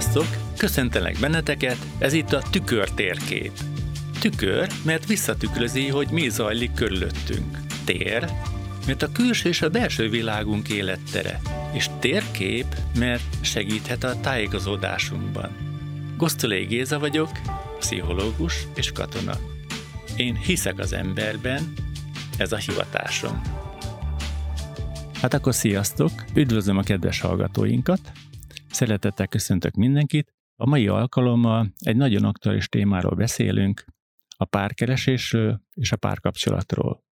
Sziasztok! Köszöntelek benneteket, ez itt a tükörtérkép. Tükör, mert visszatükrözi, hogy mi zajlik körülöttünk. Tér, mert a külső és a belső világunk élettere. És térkép, mert segíthet a tájékozódásunkban. Gosztolé Géza vagyok, pszichológus és katona. Én hiszek az emberben, ez a hivatásom. Hát akkor sziasztok! Üdvözlöm a kedves hallgatóinkat! Szeretettel köszöntök mindenkit. A mai alkalommal egy nagyon aktuális témáról beszélünk, a párkeresésről és a párkapcsolatról.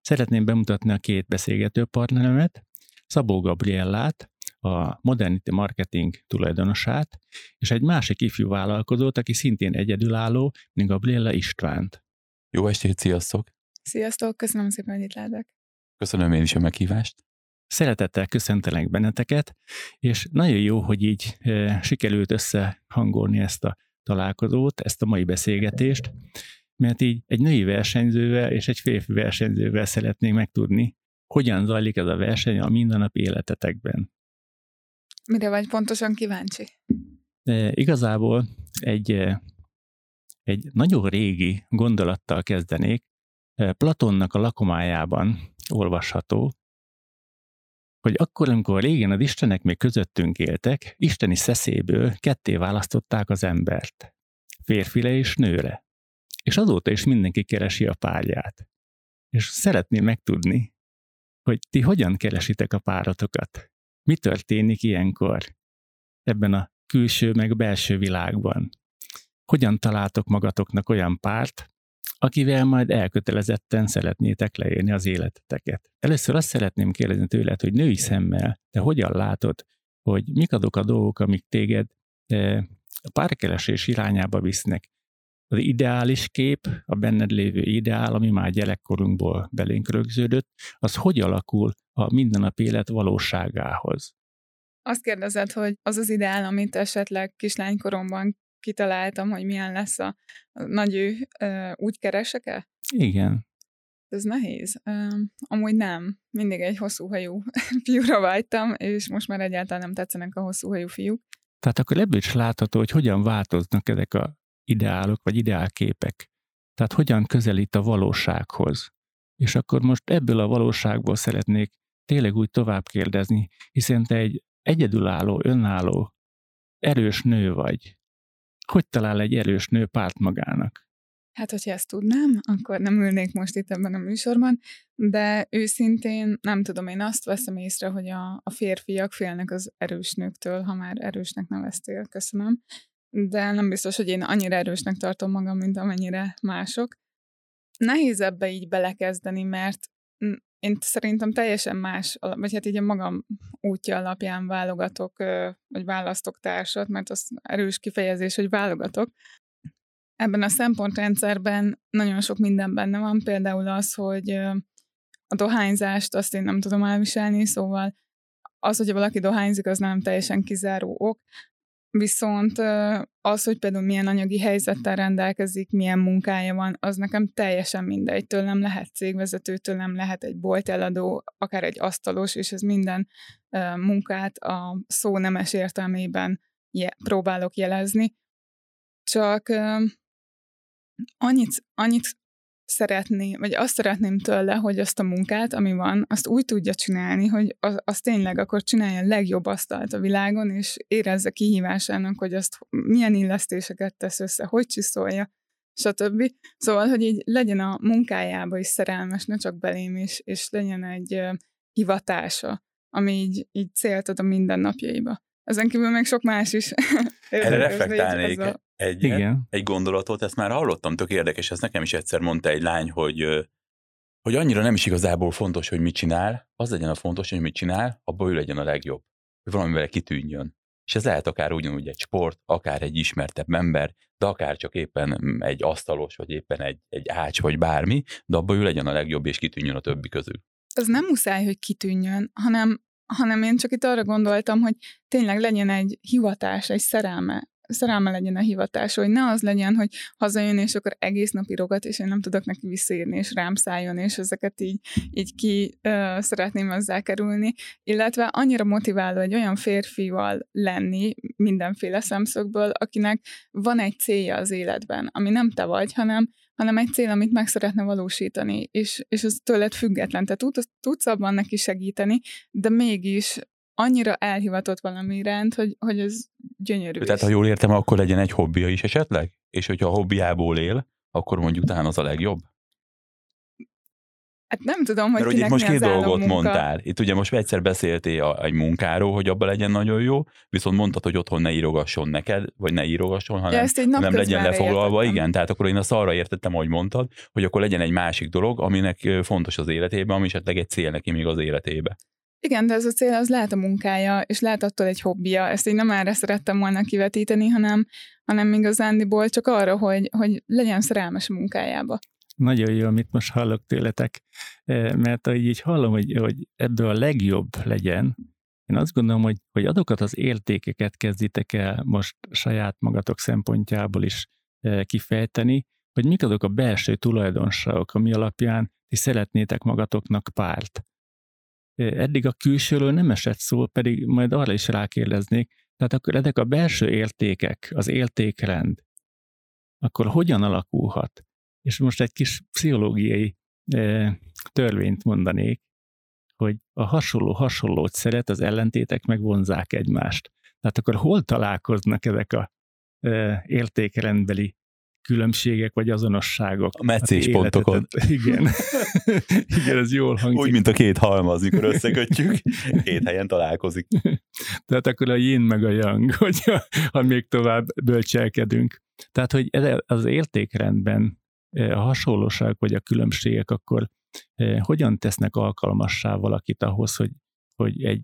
Szeretném bemutatni a két beszélgető partneremet, Szabó Gabriellát, a Modernity Marketing tulajdonosát, és egy másik ifjú vállalkozót, aki szintén egyedülálló, mint Gabriella Istvánt. Jó estét, sziasztok! Sziasztok, köszönöm szépen, hogy itt lehetek. Köszönöm én is a meghívást. Szeretettel köszöntelek benneteket, és nagyon jó, hogy így sikerült összehangolni ezt a találkozót, ezt a mai beszélgetést, mert így egy női versenyzővel és egy férfi versenyzővel szeretnénk megtudni, hogyan zajlik ez a verseny a mindennapi életetekben. Mire vagy pontosan kíváncsi? E, igazából egy, egy nagyon régi gondolattal kezdenék. Platonnak a lakomájában olvasható, hogy akkor, amikor régen az istenek még közöttünk éltek, isteni szeszéből ketté választották az embert, férfile és nőre. És azóta is mindenki keresi a párját. És szeretném megtudni, hogy ti hogyan keresitek a páratokat. Mi történik ilyenkor ebben a külső meg belső világban? Hogyan találtok magatoknak olyan párt, akivel majd elkötelezetten szeretnétek leélni az életeteket. Először azt szeretném kérdezni tőled, hogy női szemmel, te hogyan látod, hogy mik azok a dolgok, amik téged a párkeresés irányába visznek. Az ideális kép, a benned lévő ideál, ami már gyerekkorunkból belénk rögződött, az hogy alakul a mindennapi élet valóságához? Azt kérdezed, hogy az az ideál, amit esetleg kislánykoromban kitaláltam, hogy milyen lesz a nagy ő, úgy keresek-e? Igen. Ez nehéz. Amúgy nem. Mindig egy hosszú hajú fiúra vágytam, és most már egyáltalán nem tetszenek a hosszú hajú fiúk. Tehát akkor ebből is látható, hogy hogyan változnak ezek a ideálok, vagy ideálképek. Tehát hogyan közelít a valósághoz. És akkor most ebből a valóságból szeretnék tényleg úgy tovább kérdezni, hiszen te egy egyedülálló, önálló, erős nő vagy, hogy talál egy erős nő párt magának? Hát, hogyha ezt tudnám, akkor nem ülnék most itt ebben a műsorban, de őszintén nem tudom, én azt veszem észre, hogy a, a férfiak félnek az erős nőktől, ha már erősnek neveztél, köszönöm, de nem biztos, hogy én annyira erősnek tartom magam, mint amennyire mások. Nehéz ebbe így belekezdeni, mert én szerintem teljesen más, vagy hát így a magam útja alapján válogatok, vagy választok társat, mert az erős kifejezés, hogy válogatok. Ebben a szempontrendszerben nagyon sok minden benne van, például az, hogy a dohányzást azt én nem tudom elviselni, szóval az, hogy valaki dohányzik, az nem teljesen kizáró ok, Viszont az, hogy például milyen anyagi helyzettel rendelkezik, milyen munkája van, az nekem teljesen mindegy. Tőlem lehet cégvezető, tőlem lehet egy bolteladó, akár egy asztalos, és ez minden munkát a szó nemes értelmében je- próbálok jelezni. Csak annyit, annyit szeretné, vagy azt szeretném tőle, hogy azt a munkát, ami van, azt úgy tudja csinálni, hogy az, az tényleg akkor csinálja a legjobb asztalt a világon, és érezze kihívásának, hogy azt milyen illesztéseket tesz össze, hogy csiszolja, stb. Szóval, hogy így legyen a munkájába is szerelmes, ne csak belém is, és legyen egy hivatása, ami így, így célt ad a mindennapjaiba. Ezen kívül még sok más is. Erre reflektálnék egy, Igen. egy gondolatot, ezt már hallottam, tök érdekes, ezt nekem is egyszer mondta egy lány, hogy hogy annyira nem is igazából fontos, hogy mit csinál, az legyen a fontos, hogy mit csinál, abban ő legyen a legjobb, hogy valamivel kitűnjön. És ez lehet akár ugyanúgy egy sport, akár egy ismertebb ember, de akár csak éppen egy asztalos, vagy éppen egy, egy ács, vagy bármi, de abban ő legyen a legjobb, és kitűnjön a többi közül. Az nem muszáj, hogy kitűnjön, hanem hanem én csak itt arra gondoltam, hogy tényleg legyen egy hivatás, egy szerelme. Szerelme legyen a hivatás, hogy ne az legyen, hogy hazajön, és akkor egész nap írogat, és én nem tudok neki visszaírni, és rám szálljon, és ezeket így, így ki uh, szeretném ezzel kerülni, illetve annyira motiváló egy olyan férfival lenni mindenféle szemszögből, akinek van egy célja az életben, ami nem te vagy, hanem hanem egy cél, amit meg szeretne valósítani, és, és ez tőled független. Tehát tudsz, tudsz abban neki segíteni, de mégis annyira elhivatott valami iránt, hogy, hogy ez gyönyörű. Tehát, ha jól értem, akkor legyen egy hobbija is esetleg? És hogyha a hobbiából él, akkor mondjuk talán az a legjobb? Hát nem tudom, hogy Mert kinek most két dolgot munka. mondtál. Itt ugye most egyszer beszéltél egy munkáról, hogy abban legyen nagyon jó, viszont mondtad, hogy otthon ne írogasson neked, vagy ne írogasson, hanem ja, ezt egy nem legyen lefoglalva. Értettem. Igen, tehát akkor én azt arra értettem, ahogy mondtad, hogy akkor legyen egy másik dolog, aminek fontos az életében, ami esetleg egy cél neki még az életébe. Igen, de ez a cél az lehet a munkája, és lehet attól egy hobbija. Ezt így nem erre szerettem volna kivetíteni, hanem, hanem igazándiból csak arra, hogy, hogy legyen szerelmes a munkájába. Nagyon jó, amit most hallok tőletek, e, mert ahogy így hallom, hogy, hogy ebből a legjobb legyen, én azt gondolom, hogy, hogy azokat az értékeket kezditek el most saját magatok szempontjából is e, kifejteni, hogy mik azok a belső tulajdonságok, ami alapján ti szeretnétek magatoknak párt. Eddig a külsőről nem esett szó, pedig majd arra is rákérdeznék, tehát akkor ezek a belső értékek, az értékrend, akkor hogyan alakulhat? És most egy kis pszichológiai törvényt mondanék, hogy a hasonló hasonlót szeret, az ellentétek meg vonzák egymást. Tehát akkor hol találkoznak ezek a értékrendbeli különbségek vagy azonosságok. A meccéspontokon. Igen. Igen, ez jól hangzik. Úgy, mint a két halmaz, mikor összekötjük, két helyen találkozik. Tehát akkor a yin meg a yang, hogyha, ha még tovább bölcselkedünk. Tehát, hogy az értékrendben a hasonlóság vagy a különbségek akkor hogyan tesznek alkalmassá valakit ahhoz, hogy, hogy egy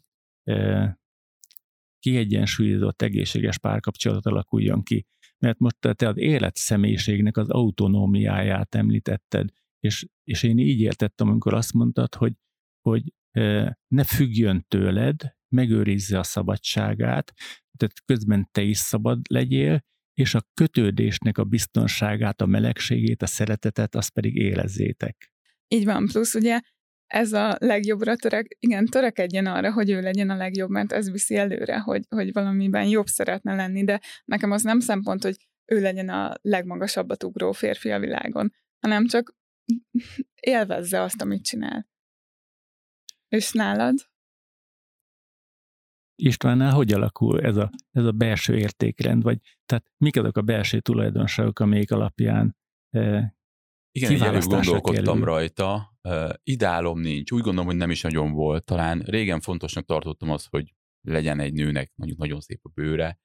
kiegyensúlyozott, egészséges párkapcsolat alakuljon ki. Mert most te az élet személyiségnek az autonómiáját említetted, és, és én így értettem, amikor azt mondtad, hogy, hogy ne függjön tőled, megőrizze a szabadságát, tehát közben te is szabad legyél, és a kötődésnek a biztonságát, a melegségét, a szeretetet, azt pedig érezzétek. Így van, plusz ugye ez a legjobbra törek, igen, törekedjen arra, hogy ő legyen a legjobb, mert ez viszi előre, hogy, hogy valamiben jobb szeretne lenni, de nekem az nem szempont, hogy ő legyen a legmagasabbat ugró férfi a világon, hanem csak élvezze azt, amit csinál. És nálad? Istvánnál hogy alakul ez a, ez a belső értékrend, vagy tehát mik azok a belső tulajdonságok, amelyik alapján e, igen, előbb gondolkodtam kerül. rajta. Uh, ideálom nincs. Úgy gondolom, hogy nem is nagyon volt. Talán régen fontosnak tartottam azt, hogy legyen egy nőnek nagyon, nagyon szép a bőre,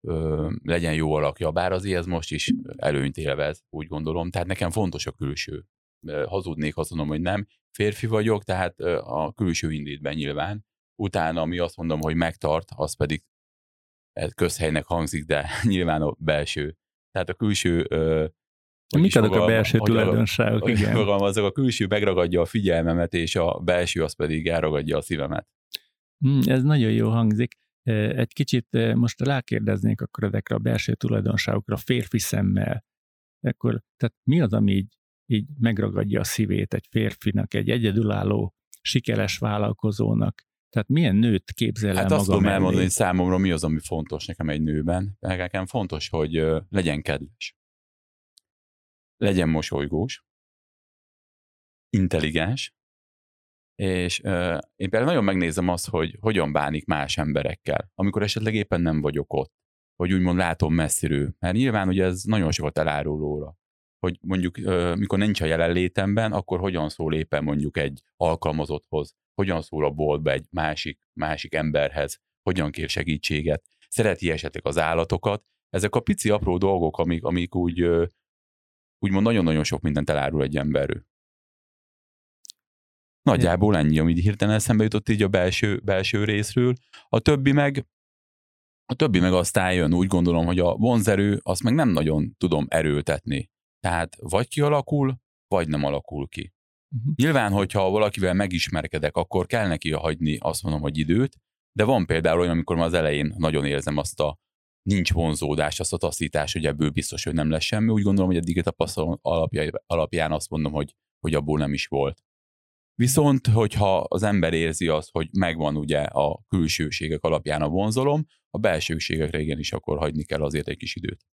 uh, legyen jó alakja, bár azért ez most is előnyt élvez, úgy gondolom. Tehát nekem fontos a külső. Uh, hazudnék, azt mondom, hogy nem. Férfi vagyok, tehát a külső indít nyilván. Utána, ami azt mondom, hogy megtart, az pedig közhelynek hangzik, de nyilván a belső. Tehát a külső Mik azok a belső tulajdonságok? Igen. azok a külső megragadja a figyelmemet, és a belső az pedig elragadja a szívemet. Hmm, ez nagyon jó hangzik. Egy kicsit most rákérdeznék akkor ezekre a belső tulajdonságokra férfi szemmel. Akkor, tehát mi az, ami így, így megragadja a szívét egy férfinak, egy egyedülálló, sikeres vállalkozónak? Tehát milyen nőt képzel hát el azt tudom elmondani, hogy számomra mi az, ami fontos nekem egy nőben. Nekem fontos, hogy legyen kedves legyen mosolygós, intelligens, és uh, én például nagyon megnézem azt, hogy hogyan bánik más emberekkel, amikor esetleg éppen nem vagyok ott, hogy úgymond látom messziről. Mert nyilván ugye ez nagyon sokat elárul róla, hogy mondjuk uh, mikor nincs a jelenlétemben, akkor hogyan szól éppen mondjuk egy alkalmazotthoz, hogyan szól a boltba egy másik, másik emberhez, hogyan kér segítséget, szereti esetleg az állatokat. Ezek a pici apró dolgok, amik, amik úgy úgymond nagyon-nagyon sok mindent elárul egy emberről. Nagyjából ennyi, amit hirtelen eszembe jutott így a belső, belső részről. A többi meg a többi meg aztán jön, úgy gondolom, hogy a vonzerő azt meg nem nagyon tudom erőltetni. Tehát vagy kialakul, vagy nem alakul ki. Uh-huh. Nyilván, hogyha valakivel megismerkedek, akkor kell neki hagyni azt mondom, hogy időt, de van például olyan, amikor már az elején nagyon érzem azt a nincs vonzódás, azt a taszítás, hogy ebből biztos, hogy nem lesz semmi. Úgy gondolom, hogy eddig a tapasztalat alapján azt mondom, hogy, hogy abból nem is volt. Viszont, hogyha az ember érzi azt, hogy megvan ugye a külsőségek alapján a vonzalom, a belsőségekre igenis akkor hagyni kell azért egy kis időt.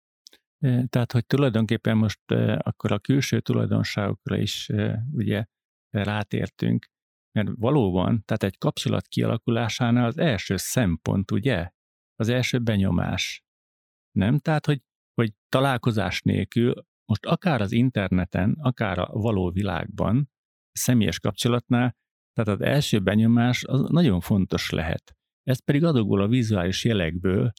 Tehát, hogy tulajdonképpen most akkor a külső tulajdonságokra is ugye rátértünk, mert valóban, tehát egy kapcsolat kialakulásánál az első szempont, ugye, az első benyomás. Nem? Tehát, hogy, hogy találkozás nélkül, most akár az interneten, akár a való világban, személyes kapcsolatnál, tehát az első benyomás az nagyon fontos lehet. Ez pedig adokból a vizuális jelekből,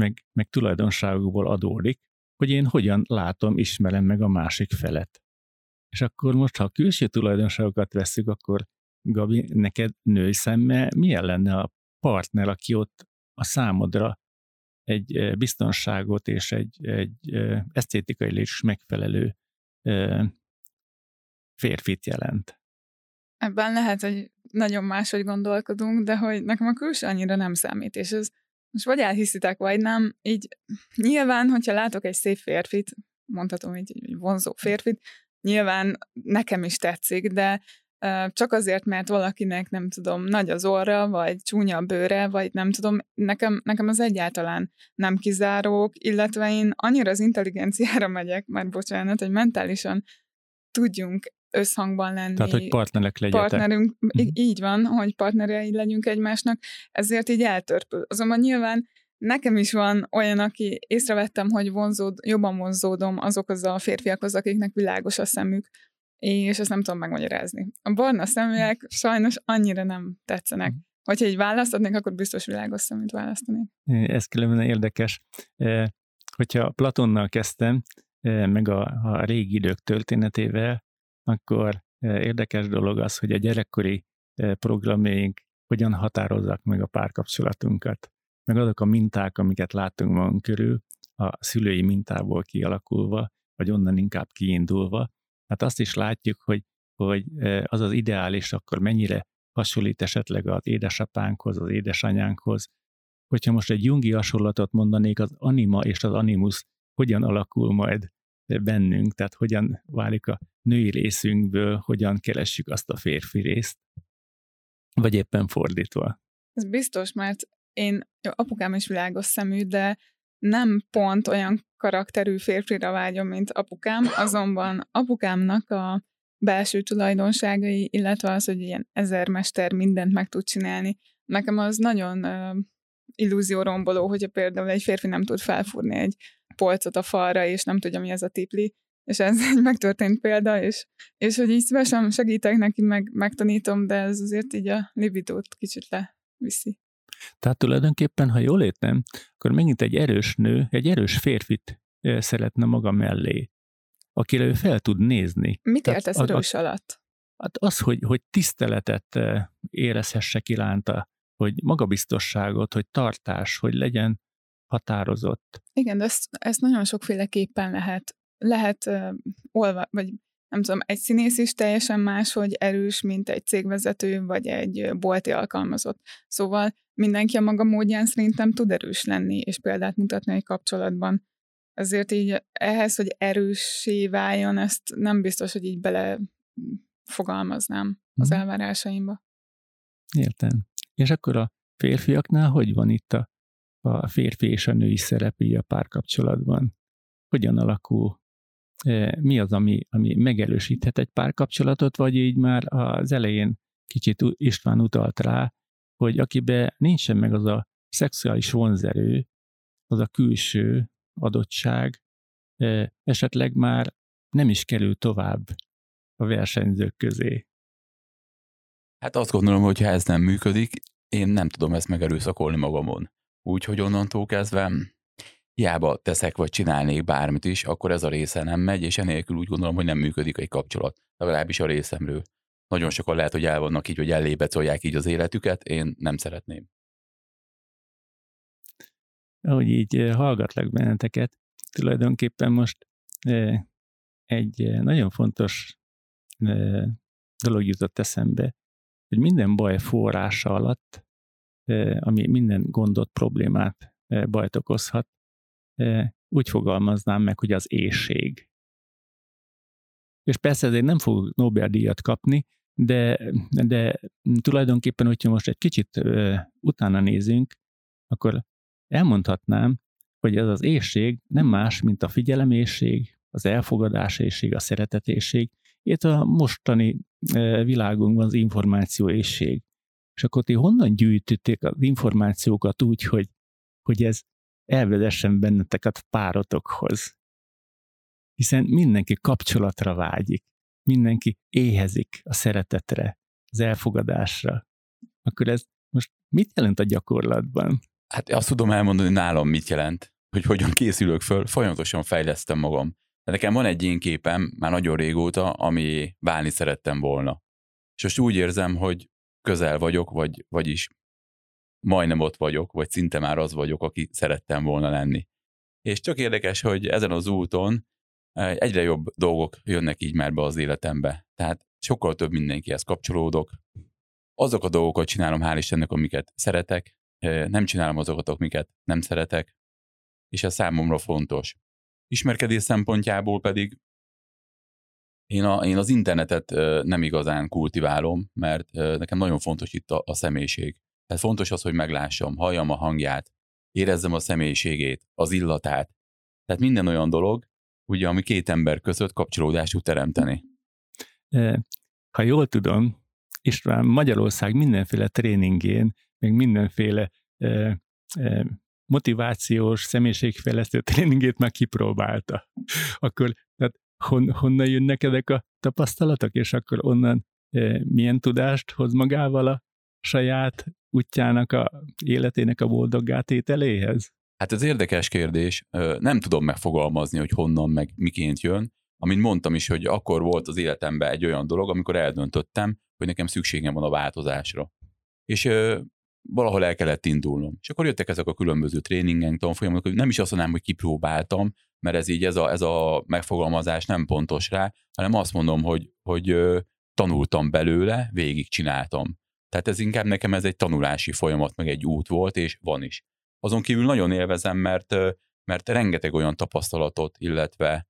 meg, meg tulajdonságokból adódik, hogy én hogyan látom, ismerem meg a másik felet. És akkor most, ha a külső tulajdonságokat veszük, akkor Gabi, neked női szemmel milyen lenne a partner, aki ott a számodra egy biztonságot és egy, egy esztétikai is megfelelő férfit jelent? Ebben lehet, hogy nagyon máshogy gondolkodunk, de hogy nekem a külső annyira nem számít, és ez most vagy elhiszitek, vagy nem, így nyilván, hogyha látok egy szép férfit, mondhatom így, egy vonzó férfit, nyilván nekem is tetszik, de csak azért, mert valakinek nem tudom, nagy az orra, vagy csúnya a bőre, vagy nem tudom, nekem, nekem az egyáltalán nem kizárók, illetve én annyira az intelligenciára megyek, már bocsánat, hogy mentálisan tudjunk összhangban lenni. Tehát, hogy partnerek legyetek. Partnerünk, mm. így van, hogy partnerei legyünk egymásnak, ezért így eltörpül. Azonban nyilván nekem is van olyan, aki észrevettem, hogy vonzód, jobban vonzódom azokhoz a férfiakhoz, akiknek világos a szemük, és ezt nem tudom megmagyarázni. A barna szeműek sajnos annyira nem tetszenek. Mm. Hogyha így választhatnék, akkor biztos világos szeműt választanék. Ez különben érdekes. Hogyha Platonnal kezdtem, meg a, a régi idők történetével, akkor érdekes dolog az, hogy a gyerekkori programjaink hogyan határozzák meg a párkapcsolatunkat. Meg azok a minták, amiket látunk magunk körül, a szülői mintából kialakulva, vagy onnan inkább kiindulva, hát azt is látjuk, hogy, hogy az az ideális akkor mennyire hasonlít esetleg az édesapánkhoz, az édesanyánkhoz. Hogyha most egy jungi hasonlatot mondanék, az anima és az animus hogyan alakul majd bennünk, tehát hogyan válik a női részünkből, hogyan keressük azt a férfi részt, vagy éppen fordítva. Ez biztos, mert én, jó, apukám is világos szemű, de nem pont olyan karakterű férfira vágyom, mint apukám, azonban apukámnak a belső tulajdonságai, illetve az, hogy ilyen ezermester mindent meg tud csinálni, nekem az nagyon uh, illúzióromboló, hogyha például egy férfi nem tud felfúrni egy polcot a falra, és nem tudja, mi ez a tipli, és ez egy megtörtént példa, és, és hogy így szívesen segítek neki, meg megtanítom, de ez azért így a libidót kicsit leviszi. Tehát tulajdonképpen, ha jól értem, akkor megint egy erős nő, egy erős férfit szeretne maga mellé, akire ő fel tud nézni. Mit Tehát értesz az, erős alatt? Hát az, hogy, hogy tiszteletet érezhessek iránta, hogy magabiztosságot, hogy tartás, hogy legyen határozott. Igen, de ezt, ezt nagyon sokféleképpen lehet, lehet uh, olva, vagy nem tudom, egy színész is teljesen más, hogy erős, mint egy cégvezető, vagy egy bolti alkalmazott. Szóval mindenki a maga módján szerintem tud erős lenni, és példát mutatni egy kapcsolatban. Ezért így ehhez, hogy erőssé váljon, ezt nem biztos, hogy így bele fogalmaznám az mhm. elvárásaimba. Értem. És akkor a férfiaknál hogy van itt a a férfi és a női szerepi a párkapcsolatban. Hogyan alakul? Mi az, ami, ami megerősíthet egy párkapcsolatot, vagy így már az elején kicsit István utalt rá, hogy akiben nincsen meg az a szexuális vonzerő, az a külső adottság, esetleg már nem is kerül tovább a versenyzők közé. Hát azt gondolom, hogy ha ez nem működik, én nem tudom ezt megerőszakolni magamon. Úgyhogy onnantól kezdve hiába teszek vagy csinálnék bármit is, akkor ez a része nem megy, és enélkül úgy gondolom, hogy nem működik egy kapcsolat. Legalábbis a részemről. Nagyon sokan lehet, hogy el vannak így, hogy ellébecolják így az életüket, én nem szeretném. Ahogy így eh, hallgatlak benneteket, tulajdonképpen most eh, egy eh, nagyon fontos dolog jutott eszembe, hogy minden baj forrása alatt ami minden gondot, problémát bajt okozhat. Úgy fogalmaznám meg, hogy az éjség. És persze ezért nem fog Nobel-díjat kapni, de, de tulajdonképpen, hogyha most egy kicsit utána nézünk, akkor elmondhatnám, hogy ez az éjség nem más, mint a figyelemészség, az elfogadásészség, a szeretetészség, itt a mostani világunkban az információészség. És akkor ti honnan gyűjtötték az információkat úgy, hogy, hogy ez elvezessen benneteket párotokhoz? Hiszen mindenki kapcsolatra vágyik, mindenki éhezik a szeretetre, az elfogadásra. Akkor ez most mit jelent a gyakorlatban? Hát azt tudom elmondani nálam mit jelent, hogy hogyan készülök föl, folyamatosan fejlesztem magam. De nekem van egy én képem, már nagyon régóta, ami válni szerettem volna. És most úgy érzem, hogy közel vagyok, vagy, vagyis majdnem ott vagyok, vagy szinte már az vagyok, aki szerettem volna lenni. És csak érdekes, hogy ezen az úton egyre jobb dolgok jönnek így már be az életembe. Tehát sokkal több mindenkihez kapcsolódok. Azok a dolgokat csinálom, hál' Istennek, amiket szeretek, nem csinálom azokat, amiket nem szeretek, és ez számomra fontos. Ismerkedés szempontjából pedig én, a, én az internetet nem igazán kultiválom, mert nekem nagyon fontos itt a, a személyiség. Tehát fontos az, hogy meglássam, halljam a hangját, érezzem a személyiségét, az illatát. Tehát minden olyan dolog, ugye, ami két ember között kapcsolódást tud teremteni. Ha jól tudom, István Magyarország mindenféle tréningén, még mindenféle motivációs, személyiségfejlesztő tréningét már kipróbálta. Akkor tehát hon, honnan jönnek ezek a tapasztalatok, és akkor onnan e, milyen tudást hoz magával a saját útjának, a életének a boldoggá-tételéhez? Hát ez érdekes kérdés. Nem tudom megfogalmazni, hogy honnan, meg miként jön. Amint mondtam is, hogy akkor volt az életemben egy olyan dolog, amikor eldöntöttem, hogy nekem szükségem van a változásra. És valahol el kellett indulnom. És akkor jöttek ezek a különböző tréningen, tanfolyamok, hogy nem is azt mondanám, hogy kipróbáltam, mert ez így ez a, ez a megfogalmazás nem pontos rá, hanem azt mondom, hogy, hogy tanultam belőle, végig csináltam. Tehát ez inkább nekem ez egy tanulási folyamat, meg egy út volt, és van is. Azon kívül nagyon élvezem, mert, mert rengeteg olyan tapasztalatot, illetve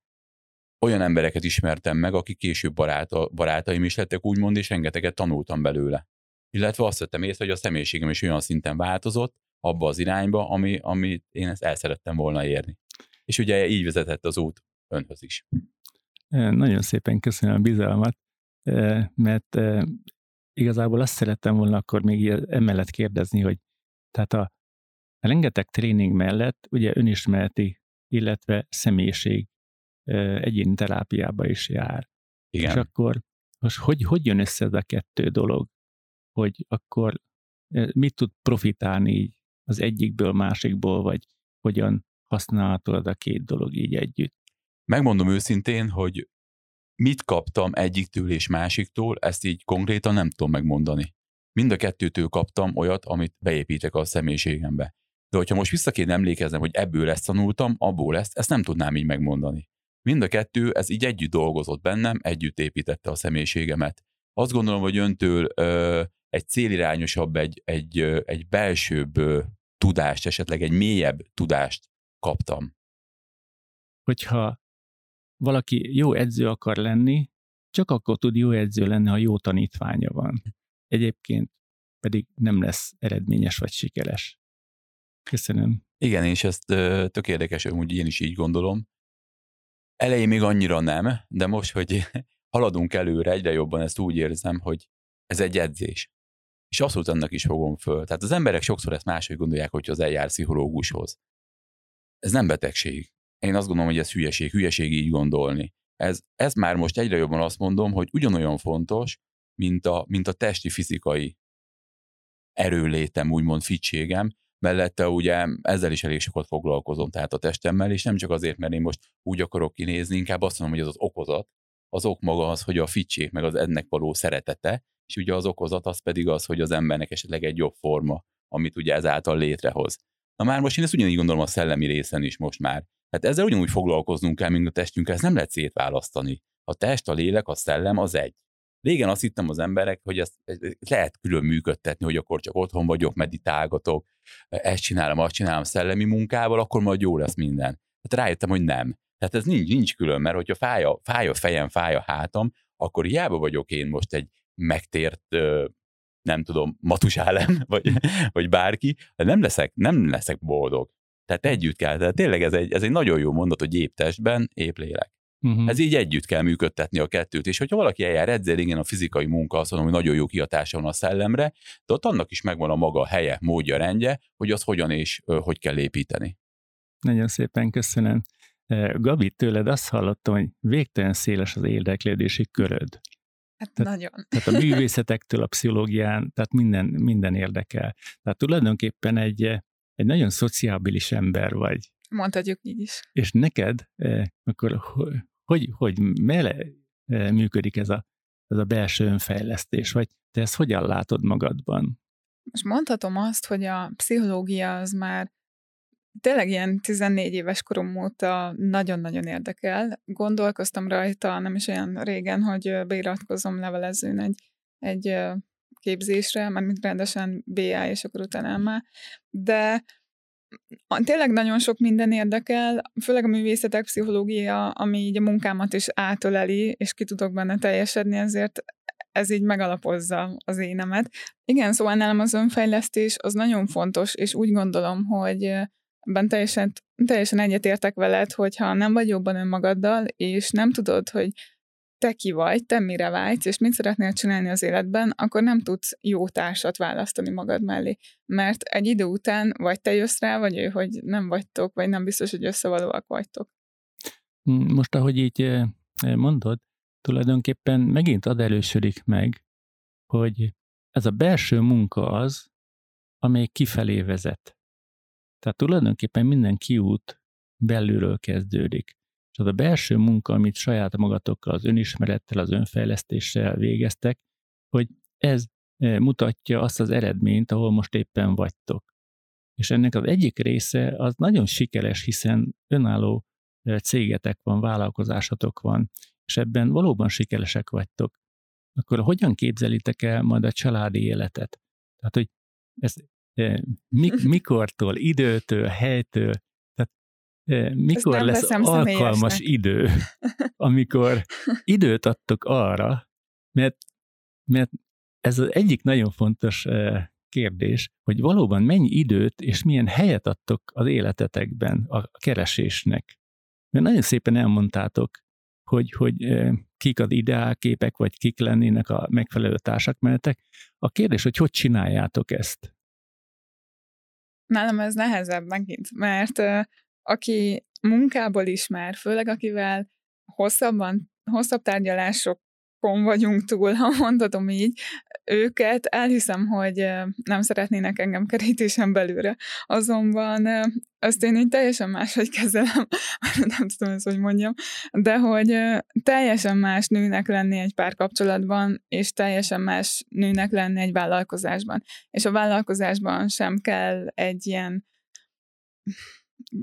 olyan embereket ismertem meg, akik később baráta, barátaim is lettek, úgymond, és rengeteget tanultam belőle illetve azt vettem észre, hogy a személyiségem is olyan szinten változott abba az irányba, ami, amit én ezt el szerettem volna érni. És ugye így vezetett az út önhöz is. Nagyon szépen köszönöm a bizalmat, mert igazából azt szerettem volna akkor még emellett kérdezni, hogy tehát a, rengeteg tréning mellett ugye önismereti, illetve személyiség egyéni terápiába is jár. Igen. És akkor most hogy, hogy jön össze ez a kettő dolog? hogy akkor mit tud profitálni így az egyikből, másikból, vagy hogyan használhatod a két dolog így együtt? Megmondom őszintén, hogy mit kaptam egyiktől és másiktól, ezt így konkrétan nem tudom megmondani. Mind a kettőtől kaptam olyat, amit beépítek a személyiségembe. De hogyha most vissza kéne emlékeznem, hogy ebből ezt tanultam, abból ezt, ezt nem tudnám így megmondani. Mind a kettő, ez így együtt dolgozott bennem, együtt építette a személyiségemet. Azt gondolom, hogy öntől ö, egy célirányosabb, egy, egy, egy belsőbb tudást, esetleg egy mélyebb tudást kaptam. Hogyha valaki jó edző akar lenni, csak akkor tud jó edző lenni, ha jó tanítványa van. Egyébként pedig nem lesz eredményes vagy sikeres. Köszönöm. Igen, és ezt tök érdekes, hogy én is így gondolom. Elején még annyira nem, de most, hogy haladunk előre, egyre jobban ezt úgy érzem, hogy ez egy edzés és abszolút annak is fogom föl. Tehát az emberek sokszor ezt máshogy gondolják, hogy az eljár pszichológushoz. Ez nem betegség. Én azt gondolom, hogy ez hülyeség, hülyeség így gondolni. Ez, ez már most egyre jobban azt mondom, hogy ugyanolyan fontos, mint a, mint a testi fizikai erőlétem, úgymond fittségem, mellette ugye ezzel is elég sokat foglalkozom, tehát a testemmel, és nem csak azért, mert én most úgy akarok kinézni, inkább azt mondom, hogy az az okozat, az ok maga az, hogy a fittség, meg az ennek való szeretete, és ugye az okozat az pedig az, hogy az embernek esetleg egy jobb forma, amit ugye ezáltal létrehoz. Na már most én ezt ugyanígy gondolom a szellemi részen is most már. Hát ezzel ugyanúgy foglalkoznunk kell, mint a testünkkel, ezt nem lehet szétválasztani. A test, a lélek, a szellem az egy. Régen azt hittem az emberek, hogy ezt lehet külön működtetni, hogy akkor csak otthon vagyok, meditálgatok, ezt csinálom, azt csinálom szellemi munkával, akkor majd jó lesz minden. Hát rájöttem, hogy nem. Tehát ez nincs, nincs külön, mert hogyha fáj a, fáj a fejem, fáj a hátam, akkor hiába vagyok én most egy megtért, nem tudom, matusálem, vagy, vagy bárki, nem leszek, nem leszek boldog. Tehát együtt kell. Tehát tényleg ez egy, ez egy nagyon jó mondat, hogy épp testben, épp lélek. Uh-huh. Ez így együtt kell működtetni a kettőt, és hogyha valaki eljár edzeni, igen, a fizikai munka azt mondom, hogy nagyon jó kihatása van a szellemre, de ott annak is megvan a maga helye, módja, rendje, hogy az hogyan és hogy kell építeni. Nagyon szépen köszönöm. Gabi, tőled azt hallottam, hogy végtelen széles az érdeklődési köröd. Hát tehát, nagyon. Tehát a művészetektől a pszichológián, tehát minden, minden érdekel. Tehát tulajdonképpen egy, egy nagyon szociábilis ember vagy. Mondhatjuk így is. És neked akkor hogy, hogy mele működik ez a, ez a belső önfejlesztés, vagy te ezt hogyan látod magadban? Most mondhatom azt, hogy a pszichológia az már tényleg ilyen 14 éves korom óta nagyon-nagyon érdekel. Gondolkoztam rajta nem is olyan régen, hogy beiratkozom levelezőn egy, egy képzésre, mint rendesen BA, és akkor utána már. De tényleg nagyon sok minden érdekel, főleg a művészetek pszichológia, ami így a munkámat is átöleli, és ki tudok benne teljesedni, ezért ez így megalapozza az énemet. Igen, szóval nálam az önfejlesztés az nagyon fontos, és úgy gondolom, hogy ebben teljesen, teljesen egyetértek veled, hogyha nem vagy jobban önmagaddal, és nem tudod, hogy te ki vagy, te mire vágysz, és mit szeretnél csinálni az életben, akkor nem tudsz jó társat választani magad mellé. Mert egy idő után vagy te jössz rá, vagy ő, hogy nem vagytok, vagy nem biztos, hogy összevalóak vagytok. Mm, most, ahogy így eh, eh, mondod, tulajdonképpen megint ad elősödik meg, hogy ez a belső munka az, amely kifelé vezet. Tehát tulajdonképpen minden kiút belülről kezdődik. És az a belső munka, amit saját magatokkal, az önismerettel, az önfejlesztéssel végeztek, hogy ez eh, mutatja azt az eredményt, ahol most éppen vagytok. És ennek az egyik része az nagyon sikeres, hiszen önálló eh, cégetek van, vállalkozásatok van, és ebben valóban sikeresek vagytok. Akkor hogyan képzelitek el majd a családi életet? Tehát, hogy ez eh, mik, mikortól, időtől, helytől, mikor lesz alkalmas idő, amikor időt adtok arra, mert, mert ez az egyik nagyon fontos kérdés, hogy valóban mennyi időt és milyen helyet adtok az életetekben a keresésnek. Mert nagyon szépen elmondtátok, hogy, hogy kik az ideálképek, vagy kik lennének a megfelelő társak mellettek. A kérdés, hogy hogy csináljátok ezt? Nálam ez nehezebb megint, mert aki munkából ismer, főleg akivel hosszabban, hosszabb tárgyalásokon vagyunk túl, ha mondhatom így, őket elhiszem, hogy nem szeretnének engem kerítésen belőle. Azonban azt én így teljesen máshogy kezelem, nem tudom ezt, hogy mondjam, de hogy teljesen más nőnek lenni egy párkapcsolatban, és teljesen más nőnek lenni egy vállalkozásban. És a vállalkozásban sem kell egy ilyen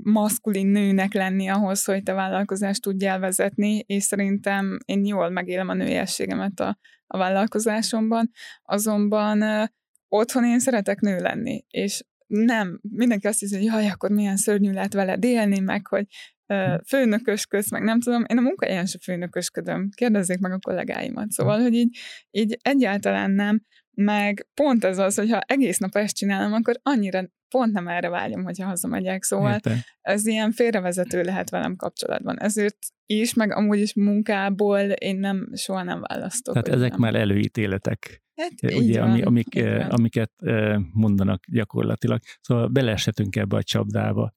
maszkulin nőnek lenni ahhoz, hogy te vállalkozást tudjál vezetni, és szerintem én jól megélem a nőiességemet a, a vállalkozásomban, azonban uh, otthon én szeretek nő lenni, és nem, mindenki azt hiszi, hogy jaj, akkor milyen szörnyű lehet vele élni, meg hogy uh, főnökösködsz, meg nem tudom, én a munkahelyen sem főnökösködöm, kérdezzék meg a kollégáimat, szóval, hogy így, így egyáltalán nem, meg pont ez az, hogy ha egész nap ezt csinálom, akkor annyira pont nem erre vágyom, hogyha hazamegyek, szóval Érte. ez ilyen félrevezető lehet velem kapcsolatban. Ezért is, meg amúgy is munkából én nem, soha nem választok. Tehát ezek nem. már előítéletek. Hát, ugye, van, ami, amik, eh, amiket eh, mondanak gyakorlatilag. Szóval beleeshetünk ebbe a csapdába.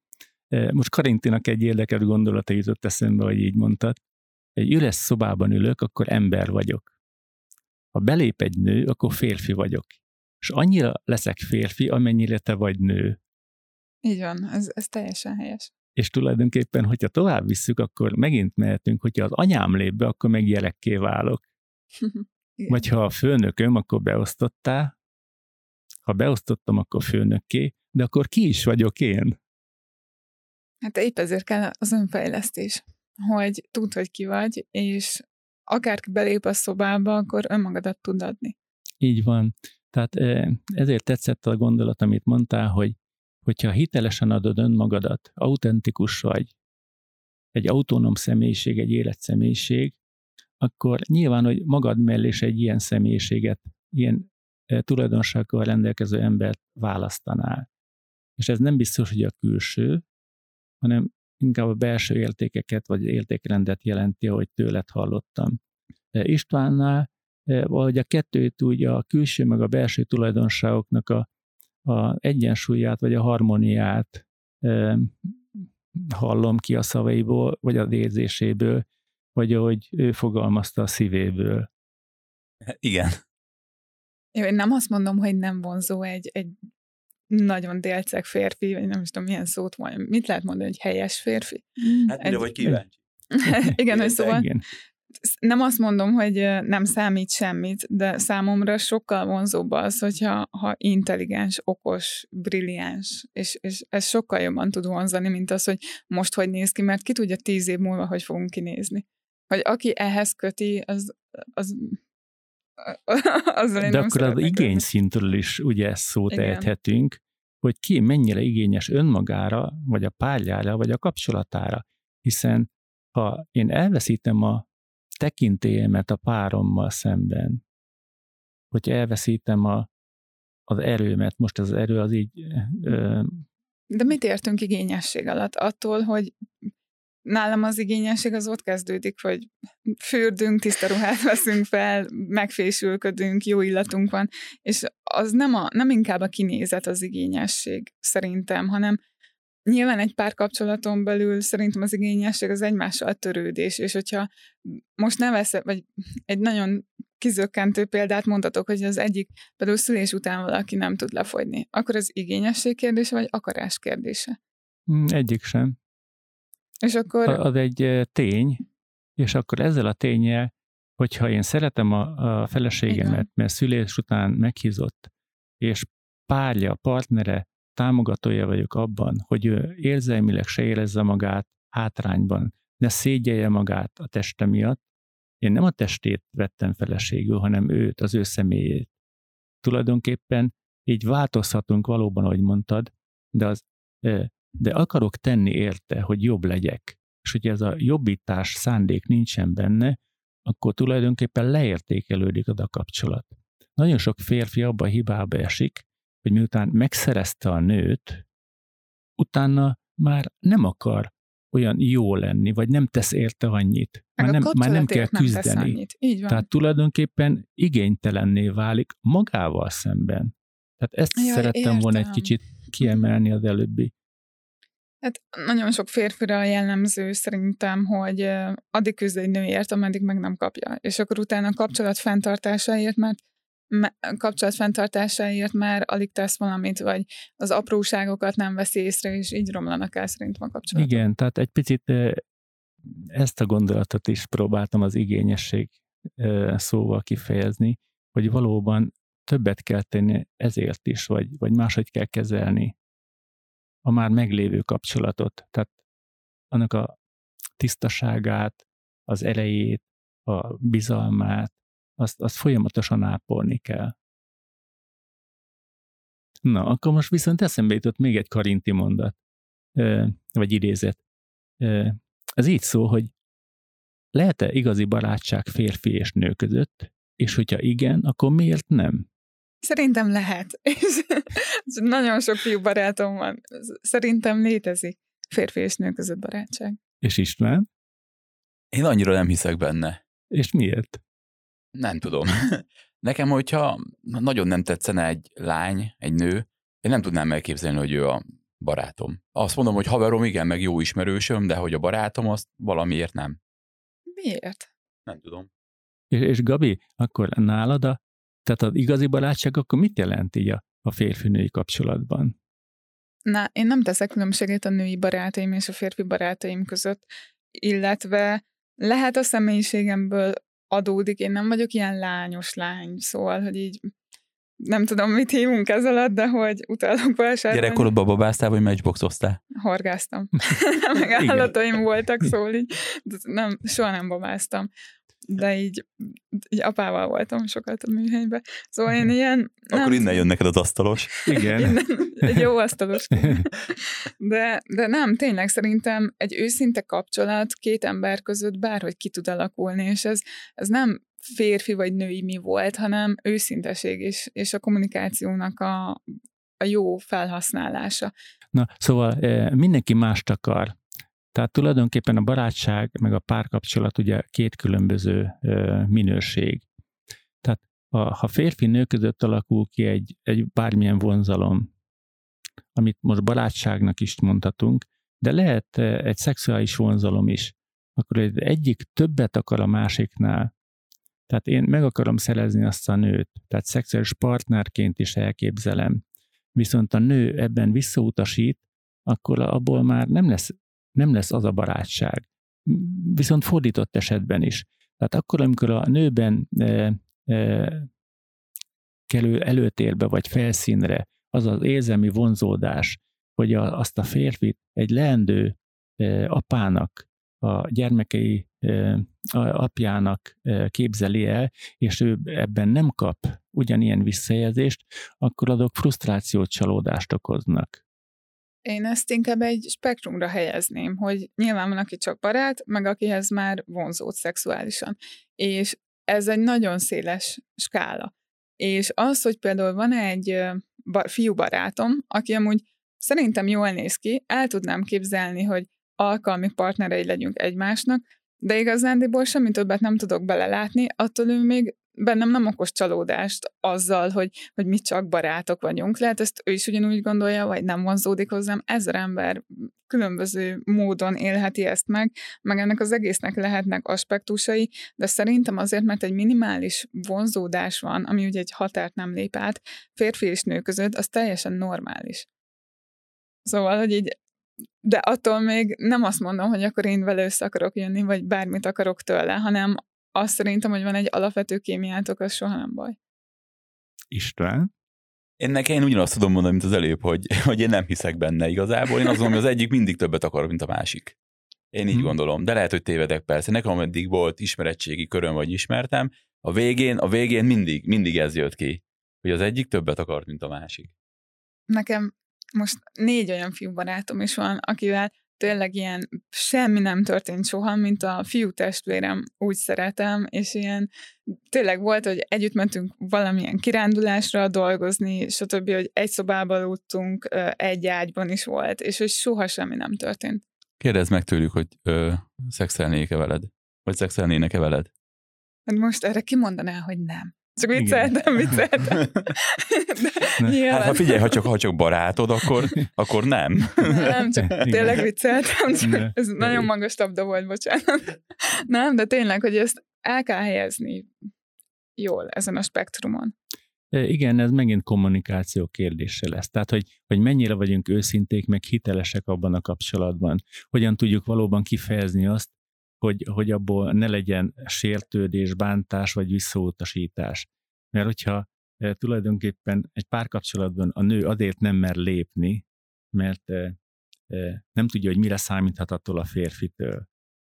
Eh, most Karintinak egy érdekes gondolata jutott eszembe, hogy így mondtad. Egy üres szobában ülök, akkor ember vagyok. Ha belép egy nő, akkor férfi vagyok és annyira leszek férfi, amennyire te vagy nő. Így van, ez, ez teljesen helyes. És tulajdonképpen, hogyha tovább visszük, akkor megint mehetünk, hogyha az anyám lép be, akkor meg gyerekké válok. Vagy ha a főnököm, akkor beosztottál, ha beosztottam, akkor főnökké, de akkor ki is vagyok én? Hát épp ezért kell az önfejlesztés, hogy tudd, hogy ki vagy, és akárki belép a szobába, akkor önmagadat tud adni. Így van. Tehát ezért tetszett a gondolat, amit mondtál, hogy hogyha hitelesen adod önmagadat, autentikus vagy, egy autonóm személyiség, egy életszemélyiség, akkor nyilván, hogy magad mellé is egy ilyen személyiséget, ilyen tulajdonsággal rendelkező embert választanál. És ez nem biztos, hogy a külső, hanem inkább a belső értékeket vagy értékrendet jelenti, ahogy tőled hallottam. E, Istvánnál e, valahogy a kettőt úgy a külső meg a belső tulajdonságoknak a, a egyensúlyát vagy a harmóniát e, hallom ki a szavaiból, vagy a érzéséből, vagy ahogy ő fogalmazta a szívéből. Igen. Én nem azt mondom, hogy nem vonzó egy, egy nagyon délceg férfi, vagy nem is tudom, milyen szót mondjam. Mit lehet mondani, hogy helyes férfi? Hát mire vagy kíváncsi? igen, hogy szóval igen. nem azt mondom, hogy nem számít semmit, de számomra sokkal vonzóbb az, hogyha ha intelligens, okos, brilliáns, és, és ez sokkal jobban tud vonzani, mint az, hogy most hogy néz ki, mert ki tudja tíz év múlva, hogy fogunk kinézni. Vagy aki ehhez köti, az, az De akkor az igény szintről is ugye szót Igen. ejthetünk, hogy ki mennyire igényes önmagára, vagy a párjára, vagy a kapcsolatára. Hiszen ha én elveszítem a tekintélyemet a párommal szemben, hogy elveszítem a, az erőmet, most az erő az így... Ö, De mit értünk igényesség alatt? Attól, hogy nálam az igényesség az ott kezdődik, hogy fürdünk, tiszta ruhát veszünk fel, megfésülködünk, jó illatunk van, és az nem, a, nem inkább a kinézet az igényesség szerintem, hanem nyilván egy pár kapcsolaton belül szerintem az igényesség az egymással törődés, és hogyha most ne vesz, vagy egy nagyon kizökkentő példát mondhatok, hogy az egyik például szülés után valaki nem tud lefogyni, akkor az igényesség kérdése, vagy akarás kérdése? Hmm, egyik sem. És akkor... Az egy tény, és akkor ezzel a tényel, hogyha én szeretem a, a feleségemet, Igen. mert szülés után meghízott, és párja, partnere, támogatója vagyok abban, hogy ő érzelmileg se érezze magát hátrányban, ne szégyelje magát a teste miatt. Én nem a testét vettem feleségül, hanem őt, az ő személyét. Tulajdonképpen így változhatunk valóban, ahogy mondtad, de az de akarok tenni érte, hogy jobb legyek, és hogy ez a jobbítás szándék nincsen benne, akkor tulajdonképpen leértékelődik az a kapcsolat. Nagyon sok férfi abba a hibába esik, hogy miután megszerezte a nőt, utána már nem akar olyan jó lenni, vagy nem tesz érte annyit. Már nem, már nem kell küzdeni. Nem Így van. Tehát tulajdonképpen igénytelenné válik magával szemben. Tehát ezt Jaj, szerettem értem. volna egy kicsit kiemelni az előbbi Hát nagyon sok férfira jellemző szerintem, hogy addig küzd egy nőért, ameddig meg nem kapja. És akkor utána a kapcsolat fenntartásáért, mert kapcsolat fenntartásáért már alig tesz valamit, vagy az apróságokat nem veszi észre, és így romlanak el szerintem a kapcsolatok. Igen, tehát egy picit ezt a gondolatot is próbáltam az igényesség szóval kifejezni, hogy valóban többet kell tenni ezért is, vagy, vagy máshogy kell kezelni a már meglévő kapcsolatot. Tehát annak a tisztaságát, az erejét, a bizalmát, azt, azt folyamatosan ápolni kell. Na, akkor most viszont eszembe jutott még egy karinti mondat, vagy idézet. Ez így szól, hogy lehet-e igazi barátság férfi és nő között, és hogyha igen, akkor miért nem? Szerintem lehet. És nagyon sok fiú barátom van. Szerintem létezik férfi és nő között barátság. És István? Én annyira nem hiszek benne. És miért? Nem tudom. Nekem, hogyha nagyon nem tetszene egy lány, egy nő, én nem tudnám elképzelni, hogy ő a barátom. Azt mondom, hogy haverom, igen, meg jó ismerősöm, de hogy a barátom, azt valamiért nem. Miért? Nem tudom. És, és Gabi, akkor nálad a tehát az igazi barátság akkor mit jelent így a, a férfi-női kapcsolatban? Na, én nem teszek különbséget a női barátaim és a férfi barátaim között, illetve lehet a személyiségemből adódik, én nem vagyok ilyen lányos lány, szóval, hogy így nem tudom, mit hívunk ez alatt, de hogy utalok vásárolni. Gyerekkorodban babáztál, vagy matchboxoztál? Horgáztam. Meg állataim voltak, szóval így nem, soha nem babáztam. De így, így apával voltam sokat a műhelyben. Szóval én ilyen... Nem, Akkor innen jön neked az asztalos. Igen. Innen, egy jó asztalos. De, de nem, tényleg szerintem egy őszinte kapcsolat két ember között bárhogy ki tud alakulni, és ez, ez nem férfi vagy női mi volt, hanem őszinteség és, és a kommunikációnak a, a jó felhasználása. Na, szóval mindenki mást akar. Tehát tulajdonképpen a barátság meg a párkapcsolat ugye két különböző minőség. Tehát a, ha férfi-nő között alakul ki egy, egy bármilyen vonzalom, amit most barátságnak is mondhatunk, de lehet egy szexuális vonzalom is, akkor egy egyik többet akar a másiknál, tehát én meg akarom szerezni azt a nőt, tehát szexuális partnerként is elképzelem, viszont a nő ebben visszautasít, akkor abból már nem lesz, nem lesz az a barátság. Viszont fordított esetben is. Tehát akkor, amikor a nőben e, e, kerül előtérbe vagy felszínre az az érzelmi vonzódás, hogy a, azt a férfit egy leendő e, apának, a gyermekei e, apjának képzeli el, és ő ebben nem kap ugyanilyen visszajelzést, akkor azok frusztrációt, csalódást okoznak. Én ezt inkább egy spektrumra helyezném, hogy nyilván van, aki csak barát, meg akihez már vonzód szexuálisan. És ez egy nagyon széles skála. És az, hogy például van egy fiú barátom, aki amúgy szerintem jól néz ki, el tudnám képzelni, hogy alkalmi partnerei legyünk egymásnak, de igazándiból semmi többet nem tudok belelátni, attól ő még bennem nem okos csalódást azzal, hogy, hogy mi csak barátok vagyunk. Lehet ezt ő is ugyanúgy gondolja, vagy nem vonzódik hozzám. Ezer ember különböző módon élheti ezt meg, meg ennek az egésznek lehetnek aspektusai, de szerintem azért, mert egy minimális vonzódás van, ami ugye egy határt nem lép át, férfi és nő között, az teljesen normális. Szóval, hogy így de attól még nem azt mondom, hogy akkor én vele össze akarok jönni, vagy bármit akarok tőle, hanem azt szerintem, hogy van egy alapvető kémiátok, az soha nem baj. István? Én nekem én ugyanazt tudom mondani, mint az előbb, hogy, hogy én nem hiszek benne igazából. Én azt mondom, hogy az egyik mindig többet akar, mint a másik. Én így hmm. gondolom, de lehet, hogy tévedek persze. Nekem eddig volt ismeretségi köröm, vagy ismertem, a végén, a végén mindig, mindig ez jött ki, hogy az egyik többet akart, mint a másik. Nekem most négy olyan fiú barátom is van, akivel tényleg ilyen semmi nem történt soha, mint a fiú testvérem, úgy szeretem, és ilyen tényleg volt, hogy együtt mentünk valamilyen kirándulásra dolgozni, stb., hogy egy szobában aludtunk, egy ágyban is volt, és hogy soha semmi nem történt. Kérdezd meg tőlük, hogy ö, szexelnék-e veled? Vagy szexelnének-e veled? Hát most erre kimondaná, hogy nem. Csak vicceltem, vicceltem. hát ha figyelj, ha csak, ha csak barátod, akkor, akkor nem. Nem, csak tényleg vicceltem. Csak ez nagyon magas tabda volt, bocsánat. Nem, de tényleg, hogy ezt el kell helyezni jól ezen a spektrumon. Igen, ez megint kommunikáció kérdése lesz. Tehát, hogy, hogy mennyire vagyunk őszinték, meg hitelesek abban a kapcsolatban. Hogyan tudjuk valóban kifejezni azt, hogy, hogy abból ne legyen sértődés, bántás vagy visszautasítás. Mert hogyha e, tulajdonképpen egy párkapcsolatban a nő azért nem mer lépni, mert e, e, nem tudja, hogy mire számíthat attól a férfitől.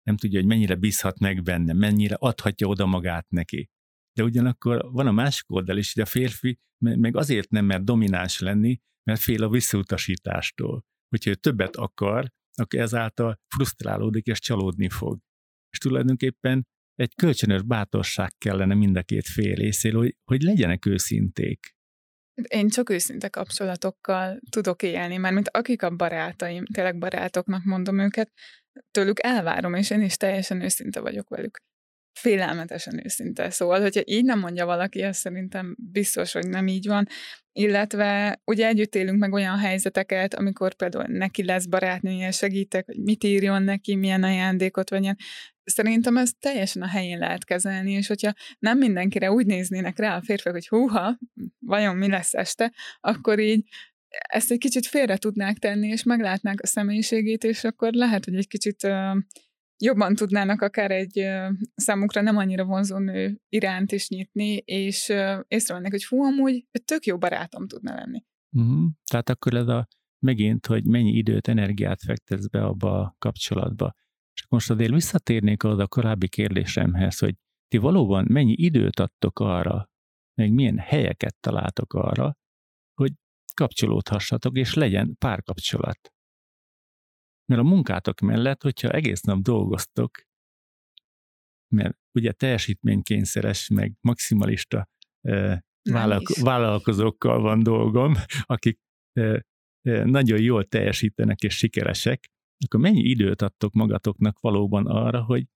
Nem tudja, hogy mennyire bízhat meg benne, mennyire adhatja oda magát neki. De ugyanakkor van a másik oldal is, hogy a férfi meg azért nem mer domináns lenni, mert fél a visszautasítástól. Hogyha ő többet akar, akkor ezáltal frusztrálódik és csalódni fog és tulajdonképpen egy kölcsönös bátorság kellene mind a két fél részéről, hogy, hogy legyenek őszinték. Én csak őszinte kapcsolatokkal tudok élni, mert mint akik a barátaim, tényleg barátoknak mondom őket, tőlük elvárom, és én is teljesen őszinte vagyok velük. Félelmetesen őszinte. Szóval, hogyha így nem mondja valaki, azt szerintem biztos, hogy nem így van. Illetve ugye együtt élünk meg olyan helyzeteket, amikor például neki lesz barátnője, segítek, hogy mit írjon neki, milyen ajándékot vegyen szerintem ez teljesen a helyén lehet kezelni, és hogyha nem mindenkire úgy néznének rá a férfiak, hogy húha, vajon mi lesz este, akkor így ezt egy kicsit félre tudnák tenni, és meglátnák a személyiségét, és akkor lehet, hogy egy kicsit jobban tudnának akár egy számukra nem annyira vonzó nő iránt is nyitni, és uh, észrevennek, hogy hú, amúgy tök jó barátom tudna lenni. Uh-huh. Tehát akkor ez a megint, hogy mennyi időt, energiát fektetsz be abba a kapcsolatba. És most azért visszatérnék az a korábbi kérdésemhez, hogy ti valóban mennyi időt adtok arra, meg milyen helyeket találtok arra, hogy kapcsolódhassatok, és legyen párkapcsolat. Mert a munkátok mellett, hogyha egész nap dolgoztok, mert ugye teljesítménykényszeres, meg maximalista vállalko- vállalkozókkal van dolgom, akik nagyon jól teljesítenek és sikeresek, akkor mennyi időt adtok magatoknak valóban arra, hogy,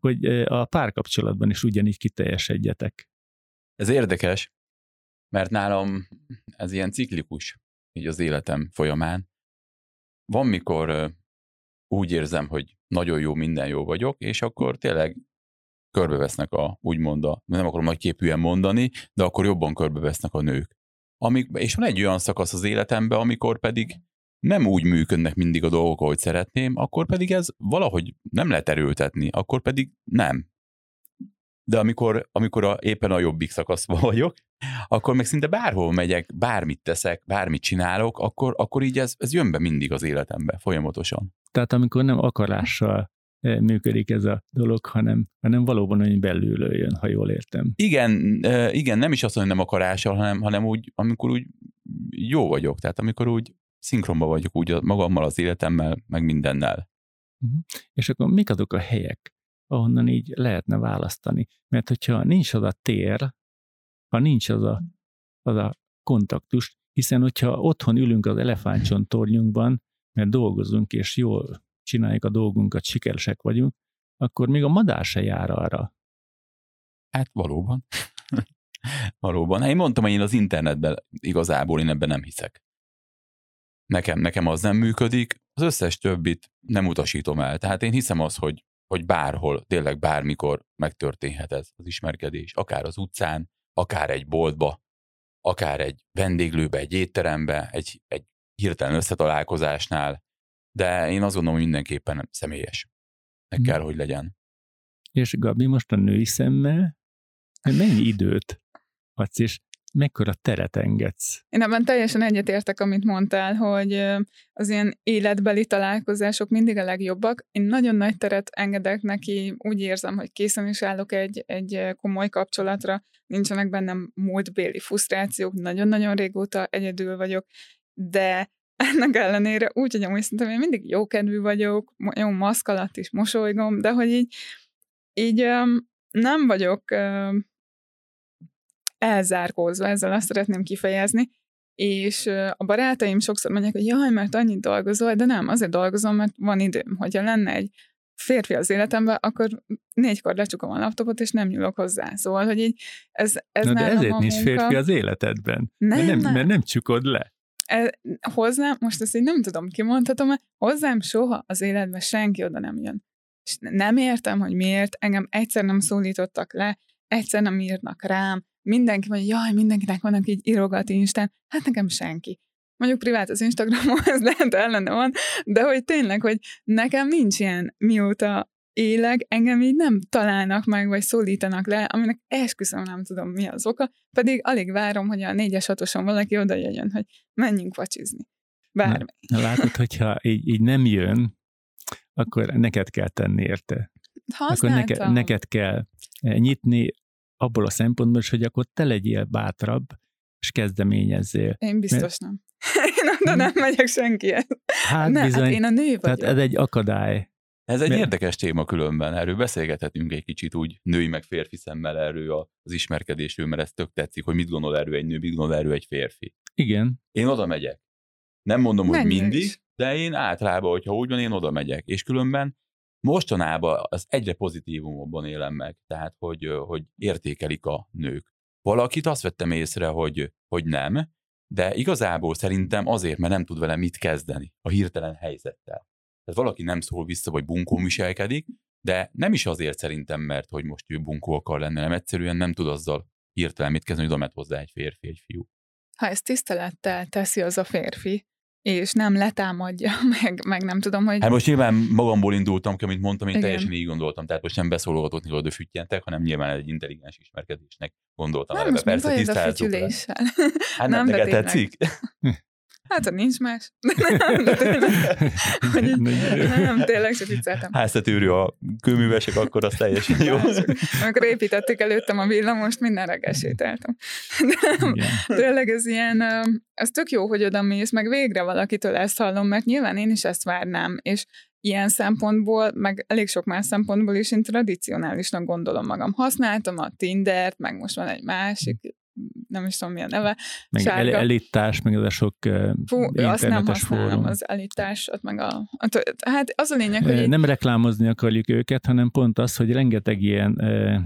hogy a párkapcsolatban is ugyanígy kiteljesedjetek? Ez érdekes, mert nálam ez ilyen ciklikus, így az életem folyamán. Van, mikor úgy érzem, hogy nagyon jó, minden jó vagyok, és akkor tényleg körbevesznek a, úgymond a, nem akarom nagy mondani, de akkor jobban körbevesznek a nők. Amik, és van egy olyan szakasz az életemben, amikor pedig nem úgy működnek mindig a dolgok, ahogy szeretném, akkor pedig ez valahogy nem lehet erőltetni, akkor pedig nem. De amikor, amikor a, éppen a jobbik szakaszban vagyok, akkor meg szinte bárhol megyek, bármit teszek, bármit csinálok, akkor, akkor így ez, ez jön be mindig az életembe, folyamatosan. Tehát amikor nem akarással E, működik ez a dolog, hanem, hanem valóban olyan belülről jön, ha jól értem. Igen, e, igen, nem is azt mondom, hogy nem akarással, hanem, hanem úgy, amikor úgy jó vagyok, tehát amikor úgy szinkronban vagyok úgy magammal, az életemmel, meg mindennel. Uh-huh. És akkor mik azok a helyek, ahonnan így lehetne választani? Mert hogyha nincs az a tér, ha nincs az a, az a kontaktus, hiszen hogyha otthon ülünk az elefántcsontornyunkban, mert dolgozunk, és jól csináljuk a dolgunkat, sikeresek vagyunk, akkor még a madár se jár arra. Hát valóban. valóban. Hát én mondtam, hogy én az internetben igazából én ebben nem hiszek. Nekem, nekem az nem működik, az összes többit nem utasítom el. Tehát én hiszem az, hogy, hogy bárhol, tényleg bármikor megtörténhet ez az ismerkedés. Akár az utcán, akár egy boltba, akár egy vendéglőbe, egy étterembe, egy, egy hirtelen összetalálkozásnál, de én azt gondolom, hogy mindenképpen személyes. Meg hmm. kell, hogy legyen. És Gabi, most a női szemmel mennyi időt adsz, és mekkora teret engedsz? Én ebben teljesen egyetértek, amit mondtál, hogy az ilyen életbeli találkozások mindig a legjobbak. Én nagyon nagy teret engedek neki, úgy érzem, hogy készen is állok egy, egy komoly kapcsolatra, nincsenek bennem múltbéli frusztrációk, nagyon-nagyon régóta egyedül vagyok, de ennek ellenére úgy, hogy amúgy szerintem én mindig jókedvű vagyok, jó maszk alatt is mosolygom, de hogy így, így nem vagyok elzárkózva, ezzel azt szeretném kifejezni, és a barátaim sokszor mondják, hogy jaj, mert annyit dolgozol, de nem, azért dolgozom, mert van időm. Hogyha lenne egy férfi az életemben, akkor négykor lecsukom a laptopot, és nem nyúlok hozzá. Szóval, hogy így ez, ez Na, de ezért nincs munka... férfi az életedben. Nem, mert nem, nem. Mert nem csukod le e, hozzám, most ezt így nem tudom, kimondhatom hozzám soha az életben senki oda nem jön. És nem értem, hogy miért, engem egyszer nem szólítottak le, egyszer nem írnak rám, mindenki mondja, jaj, mindenkinek vannak így írogat Instán, hát nekem senki. Mondjuk privát az Instagramon, ez lehet ellene van, de hogy tényleg, hogy nekem nincs ilyen, mióta éleg, engem így nem találnak meg, vagy szólítanak le, aminek esküszöm nem tudom mi az oka, pedig alig várom, hogy a négyes hatoson valaki oda jöjjön, hogy menjünk vacsizni. Bármi. Na, látod, hogyha így, így nem jön, akkor neked kell tenni érte. Használtam. Akkor neked, neked kell eh, nyitni abból a szempontból is, hogy akkor te legyél bátrabb, és kezdeményezzél. Én biztos Mert... nem. Én oda nem megyek senkihez. Hát, ne, hát bizony, hát én a nő vagyok. Tehát ez egy akadály. Ez egy Mert... érdekes téma különben, erről beszélgethetünk egy kicsit úgy női meg férfi szemmel erről az ismerkedésről, mert ez tök tetszik, hogy mit gondol erről egy nő, mit gondol erről egy férfi. Igen. Én oda megyek. Nem mondom, hogy Menjük. mindig, de én általában, hogyha úgy van, én oda megyek. És különben mostanában az egyre pozitívumokban élem meg, tehát hogy, hogy értékelik a nők. Valakit azt vettem észre, hogy, hogy nem, de igazából szerintem azért, mert nem tud vele mit kezdeni a hirtelen helyzettel. Tehát valaki nem szól vissza, vagy bunkó viselkedik, de nem is azért szerintem, mert hogy most ő bunkó akar lenni, nem egyszerűen nem tud azzal hirtelen mit kezdeni, hogy oda hozzá egy férfi, egy fiú. Ha ezt tisztelettel teszi az a férfi, és nem letámadja, meg, meg nem tudom, hogy... Hát most nyilván magamból indultam ki, amit mondtam, én Igen. teljesen így gondoltam, tehát most nem beszólogatott, hogy füttyentek, hanem nyilván egy intelligens ismerkedésnek gondoltam. Nem, most Persze, a fütyüléssel. Hát nem, nem neked tetszik? Hát, ha nincs más. nem, hogy, nem, tényleg csak vicceltem. Háztetűrő a kőművesek, akkor az teljesen jó. Amikor építették előttem a villamost, minden reggel sétáltam. tényleg ez ilyen, ez tök jó, hogy oda mész, meg végre valakitől ezt hallom, mert nyilván én is ezt várnám, és ilyen szempontból, meg elég sok más szempontból is én tradicionálisnak gondolom magam. Használtam a Tindert, meg most van egy másik, nem is tudom mi a neve. Meg sárga. elitás, meg az a sok Fú, azt nem használom, fórum. az elitásot, meg a, a... Hát az a lényeg, hogy... Nem reklámozni akarjuk őket, hanem pont az, hogy rengeteg ilyen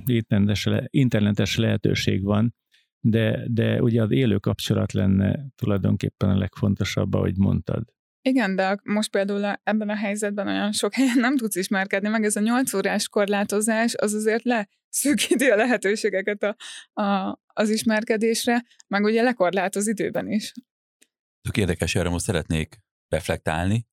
internetes, internetes lehetőség van, de, de ugye az élő kapcsolat lenne tulajdonképpen a legfontosabb, ahogy mondtad. Igen, de most például ebben a helyzetben olyan sok helyen nem tudsz ismerkedni, meg ez a 8 órás korlátozás az azért leszűkíti a lehetőségeket a, a, az ismerkedésre, meg ugye lekorlátoz időben is. Tök érdekes, erre most szeretnék reflektálni.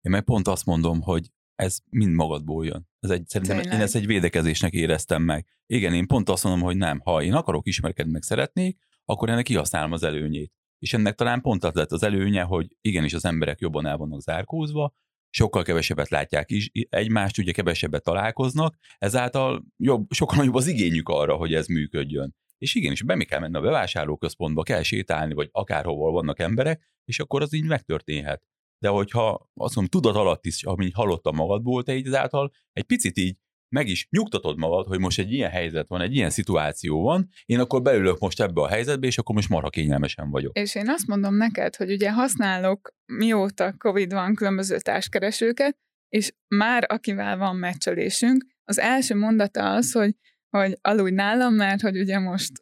Én meg pont azt mondom, hogy ez mind magadból jön. Ez egy, szerintem Tényleg. én ezt egy védekezésnek éreztem meg. Igen, én pont azt mondom, hogy nem, ha én akarok ismerkedni, meg szeretnék, akkor ennek kihasználom az előnyét. És ennek talán pont az lett az előnye, hogy igenis az emberek jobban el vannak zárkózva, sokkal kevesebbet látják is egymást, ugye kevesebbet találkoznak, ezáltal jobb, sokkal nagyobb az igényük arra, hogy ez működjön. És igenis, be mi kell menni a bevásárlóközpontba, kell sétálni, vagy akárhol vannak emberek, és akkor az így megtörténhet. De hogyha azt mondom, tudat alatt is, amit hallottam magadból, te így ezáltal egy picit így meg is nyugtatod magad, hogy most egy ilyen helyzet van, egy ilyen szituáció van, én akkor belülök most ebbe a helyzetbe, és akkor most marha kényelmesen vagyok. És én azt mondom neked, hogy ugye használok mióta Covid van különböző társkeresőket, és már akivel van meccselésünk, az első mondata az, hogy, hogy aludj nálam, mert hogy ugye most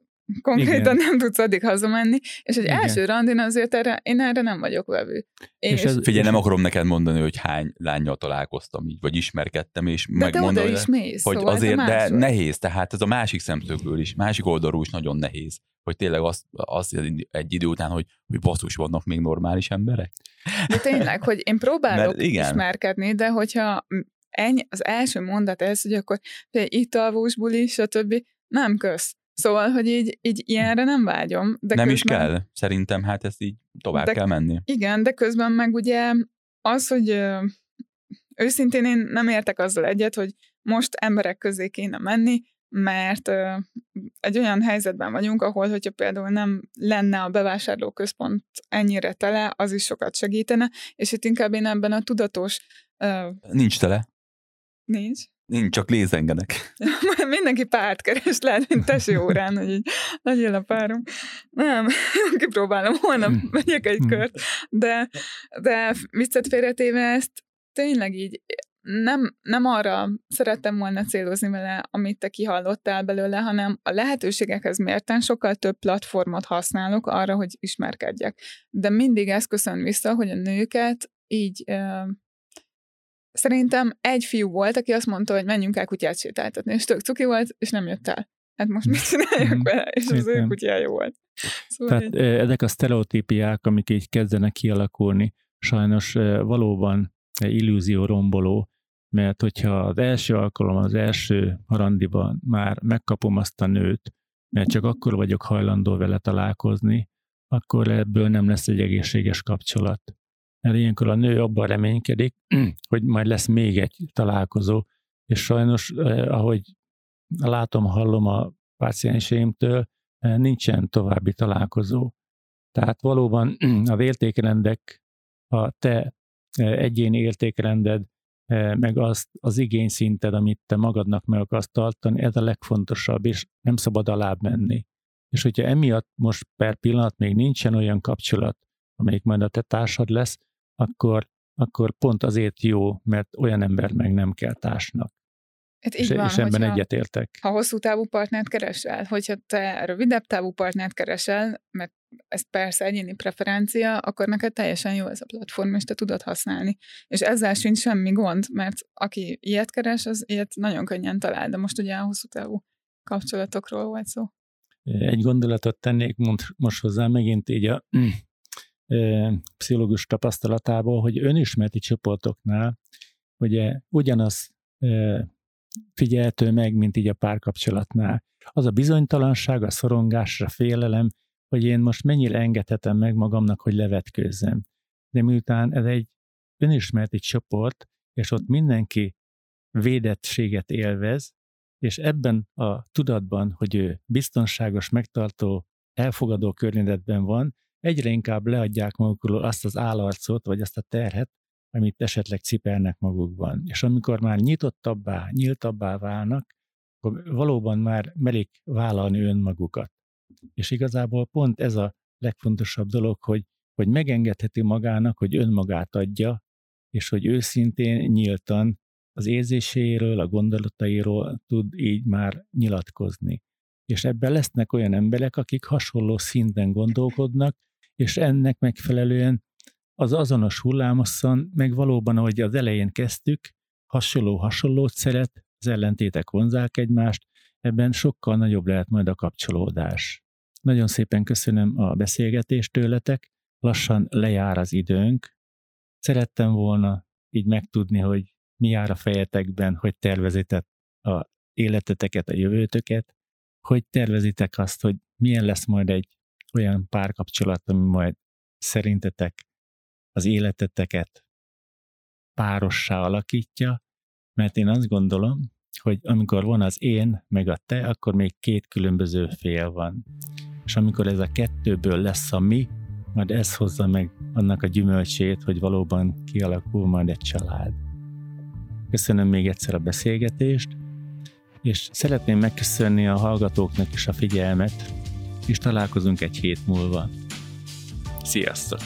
konkrétan Igen. nem tudsz addig hazamenni, és egy Igen. első randin azért erre, én erre nem vagyok vevő. Én és ez, figyelj, nem akarom neked mondani, hogy hány lányjal találkoztam így, vagy ismerkedtem, és de megmondani, is mész, hogy szóval azért, de nehéz, tehát ez a másik szemszögből is, másik oldalról is nagyon nehéz, hogy tényleg azt, azt egy idő után, hogy, hogy basszus vannak még normális emberek. De tényleg, hogy én próbálok Mert igen. ismerkedni, de hogyha ennyi, az első mondat ez, hogy akkor italvós buli, stb. Nem kösz. Szóval, hogy így, így ilyenre nem vágyom. De nem közben, is kell, szerintem, hát ezt így tovább de, kell menni. Igen, de közben meg ugye az, hogy őszintén én nem értek azzal egyet, hogy most emberek közé kéne menni, mert ö, egy olyan helyzetben vagyunk, ahol, hogyha például nem lenne a bevásárlóközpont ennyire tele, az is sokat segítene, és itt inkább én ebben a tudatos... Ö, Nincs tele. Nincs. Nincs, csak lézengenek. Mindenki párt keres, lehet, mint tesi órán, hogy így legyél a párom. Nem, kipróbálom, holnap hmm. megyek egy hmm. kört. De, de viccet félretéve ezt tényleg így nem, nem arra szerettem volna célozni vele, amit te kihallottál belőle, hanem a lehetőségekhez mérten sokkal több platformot használok arra, hogy ismerkedjek. De mindig ez köszön vissza, hogy a nőket így Szerintem egy fiú volt, aki azt mondta, hogy menjünk el kutyát sétáltatni, és tök cuki volt, és nem jött el. Hát most mit csináljak mhm. vele? És az ő kutyája volt. Szóval Tehát így... ezek a sztereotípiák, amik így kezdenek kialakulni, sajnos valóban illúzió romboló, mert hogyha az első alkalom, az első harandiban már megkapom azt a nőt, mert csak akkor vagyok hajlandó vele találkozni, akkor ebből nem lesz egy egészséges kapcsolat mert ilyenkor a nő abban reménykedik, hogy majd lesz még egy találkozó, és sajnos, ahogy látom, hallom a pácienseimtől, nincsen további találkozó. Tehát valóban az értékrendek, a te egyéni értékrended, meg az, az igényszinted, amit te magadnak meg akarsz tartani, ez a legfontosabb, és nem szabad alább menni. És hogyha emiatt most per pillanat még nincsen olyan kapcsolat, amelyik majd a te társad lesz, akkor, akkor pont azért jó, mert olyan ember meg nem kell társnak. Hát így és, van, és ebben egyetértek. Ha hosszú távú partnert keresel, hogyha te rövidebb távú partnert keresel, mert ez persze egyéni preferencia, akkor neked teljesen jó ez a platform, és te tudod használni. És ezzel sincs semmi gond, mert aki ilyet keres, az ilyet nagyon könnyen talál, de most ugye a hosszú távú kapcsolatokról volt szó. Egy gondolatot tennék most hozzá megint így a pszichológus tapasztalatából, hogy önismereti csoportoknál ugye ugyanaz figyeltő meg, mint így a párkapcsolatnál. Az a bizonytalanság, a szorongás, a félelem, hogy én most mennyire engedhetem meg magamnak, hogy levetkőzzem. De miután ez egy önismereti csoport, és ott mindenki védettséget élvez, és ebben a tudatban, hogy ő biztonságos, megtartó, elfogadó környezetben van, egyre inkább leadják magukról azt az állarcot, vagy azt a terhet, amit esetleg cipelnek magukban. És amikor már nyitottabbá, nyíltabbá válnak, akkor valóban már merik vállalni önmagukat. És igazából pont ez a legfontosabb dolog, hogy, hogy megengedheti magának, hogy önmagát adja, és hogy őszintén, nyíltan az érzéséről, a gondolatairól tud így már nyilatkozni. És ebben lesznek olyan emberek, akik hasonló szinten gondolkodnak, és ennek megfelelően az azonos hullámosszon, meg valóban, ahogy az elején kezdtük, hasonló-hasonlót szeret, az ellentétek vonzák egymást, ebben sokkal nagyobb lehet majd a kapcsolódás. Nagyon szépen köszönöm a beszélgetést tőletek, lassan lejár az időnk. Szerettem volna így megtudni, hogy mi jár a fejetekben, hogy tervezitek a életeteket, a jövőtöket, hogy tervezitek azt, hogy milyen lesz majd egy olyan párkapcsolat, ami majd szerintetek az életeteket párossá alakítja, mert én azt gondolom, hogy amikor van az én, meg a te, akkor még két különböző fél van. És amikor ez a kettőből lesz a mi, majd ez hozza meg annak a gyümölcsét, hogy valóban kialakul majd egy család. Köszönöm még egyszer a beszélgetést, és szeretném megköszönni a hallgatóknak is a figyelmet, és találkozunk egy hét múlva. Sziasztok!